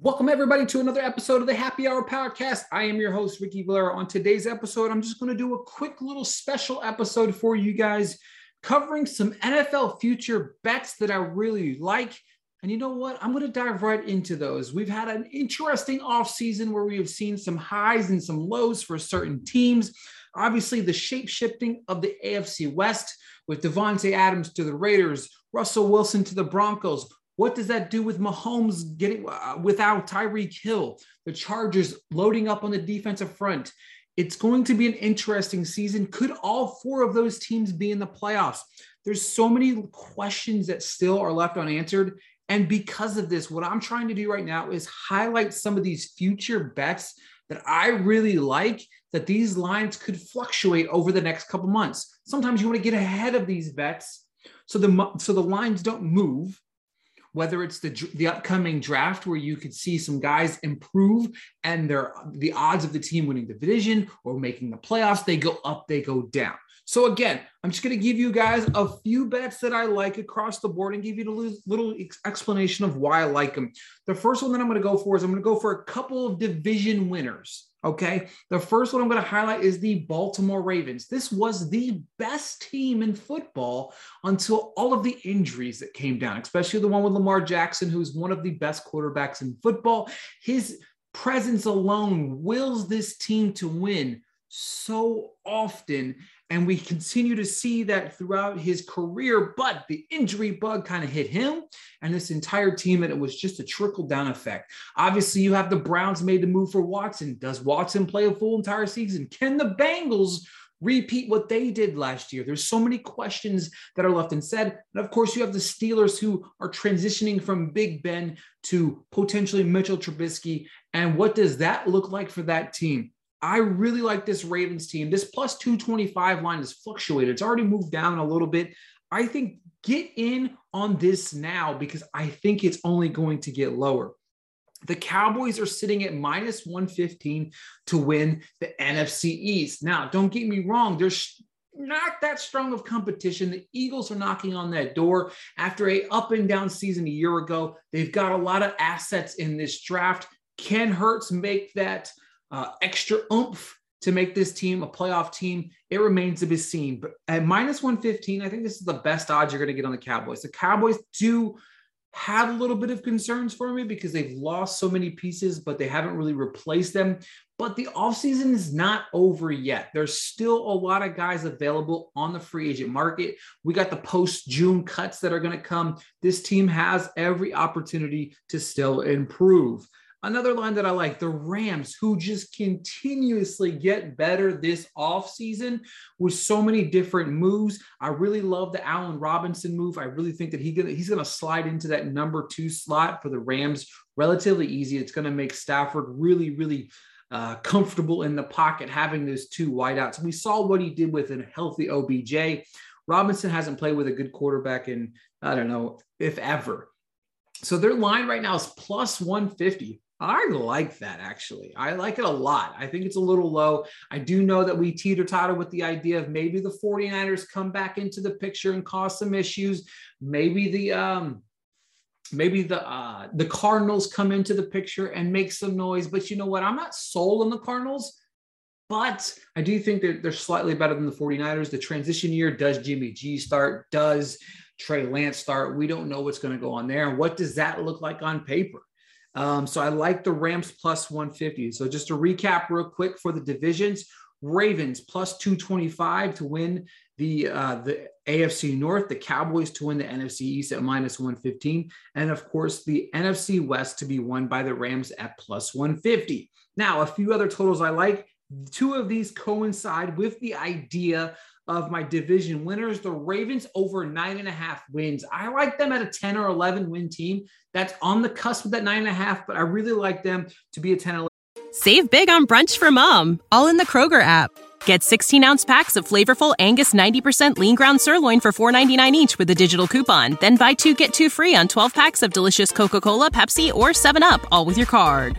Welcome, everybody, to another episode of the Happy Hour Podcast. I am your host, Ricky Valera. On today's episode, I'm just going to do a quick little special episode for you guys covering some NFL future bets that I really like. And you know what? I'm going to dive right into those. We've had an interesting offseason where we have seen some highs and some lows for certain teams. Obviously, the shape shifting of the AFC West with Davante Adams to the Raiders, Russell Wilson to the Broncos, what does that do with Mahomes getting uh, without Tyreek Hill? The Chargers loading up on the defensive front. It's going to be an interesting season. Could all four of those teams be in the playoffs? There's so many questions that still are left unanswered. And because of this, what I'm trying to do right now is highlight some of these future bets that I really like that these lines could fluctuate over the next couple months. Sometimes you want to get ahead of these bets so the so the lines don't move whether it's the the upcoming draft where you could see some guys improve and their the odds of the team winning the division or making the playoffs they go up they go down. So again i'm just going to give you guys a few bets that i like across the board and give you a little explanation of why i like them the first one that i'm going to go for is i'm going to go for a couple of division winners Okay. The first one I'm going to highlight is the Baltimore Ravens. This was the best team in football until all of the injuries that came down, especially the one with Lamar Jackson, who's one of the best quarterbacks in football. His presence alone wills this team to win so often. And we continue to see that throughout his career, but the injury bug kind of hit him and this entire team, and it was just a trickle down effect. Obviously, you have the Browns made the move for Watson. Does Watson play a full entire season? Can the Bengals repeat what they did last year? There's so many questions that are left unsaid. And of course, you have the Steelers who are transitioning from Big Ben to potentially Mitchell Trubisky. And what does that look like for that team? I really like this Ravens team. This plus 225 line has fluctuated. It's already moved down a little bit. I think get in on this now because I think it's only going to get lower. The Cowboys are sitting at minus 115 to win the NFC East. Now, don't get me wrong, there's not that strong of competition. The Eagles are knocking on that door after a up and down season a year ago. They've got a lot of assets in this draft. Can Hurts make that uh, extra oomph to make this team a playoff team. It remains to be seen. But at minus 115, I think this is the best odds you're going to get on the Cowboys. The Cowboys do have a little bit of concerns for me because they've lost so many pieces, but they haven't really replaced them. But the offseason is not over yet. There's still a lot of guys available on the free agent market. We got the post June cuts that are going to come. This team has every opportunity to still improve. Another line that I like the Rams, who just continuously get better this offseason with so many different moves. I really love the Allen Robinson move. I really think that he gonna, he's going to slide into that number two slot for the Rams relatively easy. It's going to make Stafford really, really uh, comfortable in the pocket having those two wideouts. We saw what he did with a healthy OBJ. Robinson hasn't played with a good quarterback in, I don't know, if ever. So their line right now is plus 150. I like that actually. I like it a lot. I think it's a little low. I do know that we teeter totter with the idea of maybe the 49ers come back into the picture and cause some issues. Maybe the um maybe the uh the Cardinals come into the picture and make some noise. But you know what? I'm not sold on the Cardinals, but I do think that they're slightly better than the 49ers. The transition year does Jimmy G start? Does Trey Lance start? We don't know what's going to go on there. And what does that look like on paper? Um, so I like the Rams plus 150. So just to recap real quick for the divisions, Ravens plus 225 to win the uh, the AFC North, the Cowboys to win the NFC East at minus 115, and of course the NFC West to be won by the Rams at plus 150. Now, a few other totals I like. Two of these coincide with the idea of my division winners, the Ravens over nine and a half wins. I like them at a 10 or 11 win team. That's on the cusp of that nine and a half, but I really like them to be a 10 11. Save big on brunch for mom, all in the Kroger app. Get 16 ounce packs of flavorful Angus 90% lean ground sirloin for $4.99 each with a digital coupon. Then buy two get two free on 12 packs of delicious Coca Cola, Pepsi, or 7UP, all with your card.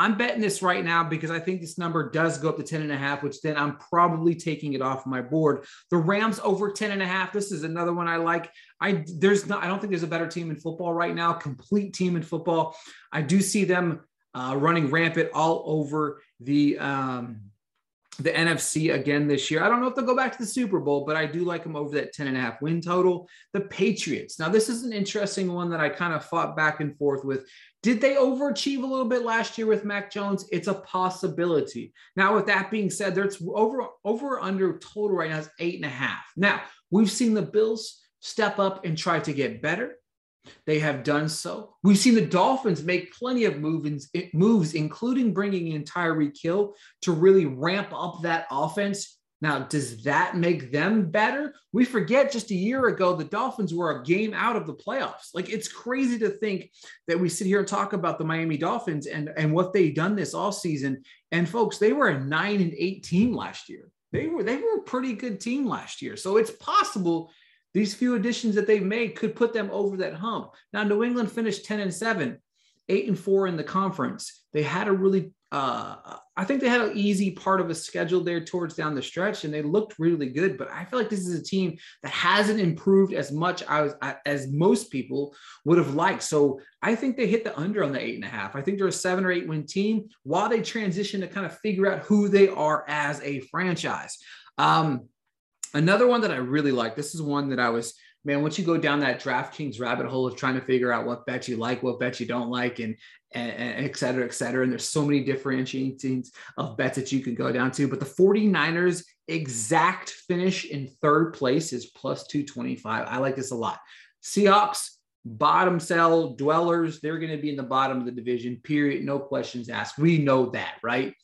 I'm betting this right now because I think this number does go up to 10 and a half, which then I'm probably taking it off my board. The Rams over 10 and a half. This is another one I like. I there's not I don't think there's a better team in football right now, complete team in football. I do see them uh, running rampant all over the um, the NFC again this year. I don't know if they'll go back to the Super Bowl, but I do like them over that 10 and a half win total. The Patriots. Now, this is an interesting one that I kind of fought back and forth with. Did they overachieve a little bit last year with Mac Jones? It's a possibility. Now, with that being said, there's over over under total right now is eight and a half. Now, we've seen the Bills step up and try to get better. They have done so. We've seen the Dolphins make plenty of moves, moves including bringing in Tyreek Hill to really ramp up that offense. Now, does that make them better? We forget just a year ago, the Dolphins were a game out of the playoffs. Like, it's crazy to think that we sit here and talk about the Miami Dolphins and, and what they've done this all season. And folks, they were a nine and eight team last year. They were they were a pretty good team last year. So it's possible these few additions that they've made could put them over that hump. Now, New England finished 10 and 7, 8 and 4 in the conference. They had a really, uh, I think they had an easy part of a schedule there towards down the stretch, and they looked really good. But I feel like this is a team that hasn't improved as much as, as most people would have liked. So I think they hit the under on the eight and a half. I think they're a seven or eight win team while they transition to kind of figure out who they are as a franchise. Um, Another one that I really like. This is one that I was, man, once you go down that DraftKings rabbit hole of trying to figure out what bets you like, what bets you don't like, and, and, and et cetera, et cetera. And there's so many differentiations of bets that you can go down to. But the 49ers exact finish in third place is plus 225. I like this a lot. Seahawks, bottom cell dwellers, they're going to be in the bottom of the division, period. No questions asked. We know that, right?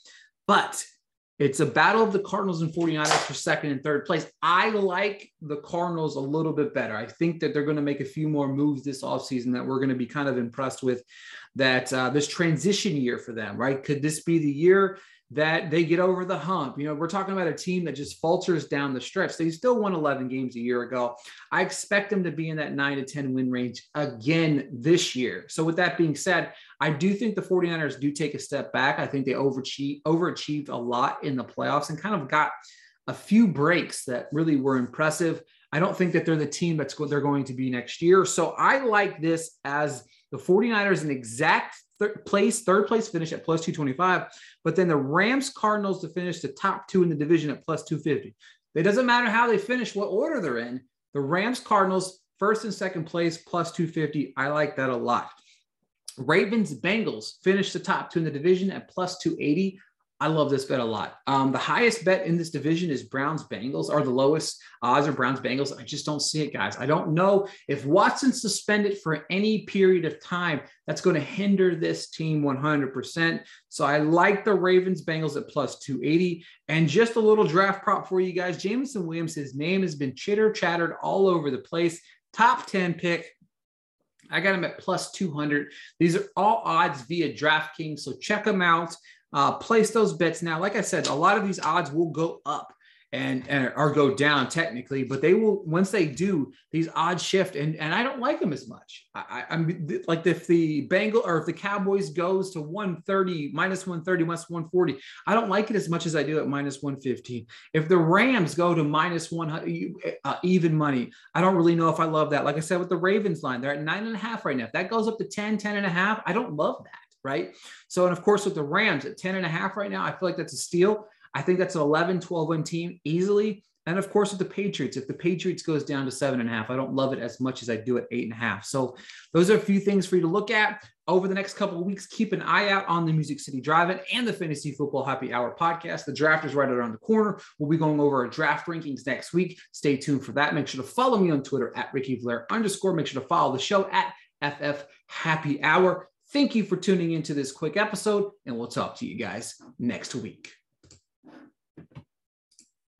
But it's a battle of the Cardinals and 49ers for second and third place. I like the Cardinals a little bit better. I think that they're going to make a few more moves this offseason that we're going to be kind of impressed with. That uh, this transition year for them, right? Could this be the year that they get over the hump. You know, we're talking about a team that just falters down the stretch. They still won 11 games a year ago. I expect them to be in that 9 to 10 win range again this year. So with that being said, I do think the 49ers do take a step back. I think they overachieved, overachieved a lot in the playoffs and kind of got a few breaks that really were impressive. I don't think that they're the team that's what they're going to be next year. So I like this as the 49ers an exact place, third place finish at plus 225, but then the Rams Cardinals to finish the top two in the division at plus 250. It doesn't matter how they finish, what order they're in. The Rams Cardinals, first and second place, plus 250. I like that a lot. Ravens Bengals finish the top two in the division at plus 280. I love this bet a lot. Um, the highest bet in this division is Browns Bengals, or the lowest odds are Browns Bengals. I just don't see it, guys. I don't know if Watson's suspended for any period of time that's going to hinder this team 100%. So I like the Ravens Bengals at plus 280. And just a little draft prop for you guys Jameson Williams, his name has been chitter chattered all over the place. Top 10 pick. I got him at plus 200. These are all odds via DraftKings. So check them out. Uh, place those bets now. Like I said, a lot of these odds will go up and, and or go down technically, but they will once they do these odds shift and and I don't like them as much. I, I, am like if the Bengal or if the Cowboys goes to 130 minus 130 minus 140, I don't like it as much as I do at minus 115. If the Rams go to minus 100 uh, even money, I don't really know if I love that. Like I said with the Ravens line, they're at nine and a half right now. If that goes up to 10, 10 and a half, I don't love that right? So, and of course, with the Rams at 10 and a half right now, I feel like that's a steal. I think that's an 11, 12 win team easily. And of course, with the Patriots, if the Patriots goes down to seven and a half, I don't love it as much as I do at eight and a half. So those are a few things for you to look at. over the next couple of weeks, keep an eye out on the Music City Drive-In and the Fantasy Football Happy Hour podcast. The draft is right around the corner. We'll be going over our draft rankings next week. Stay tuned for that. Make sure to follow me on Twitter at Ricky Blair underscore. Make sure to follow the show at FF Happy Hour. Thank you for tuning into this quick episode, and we'll talk to you guys next week.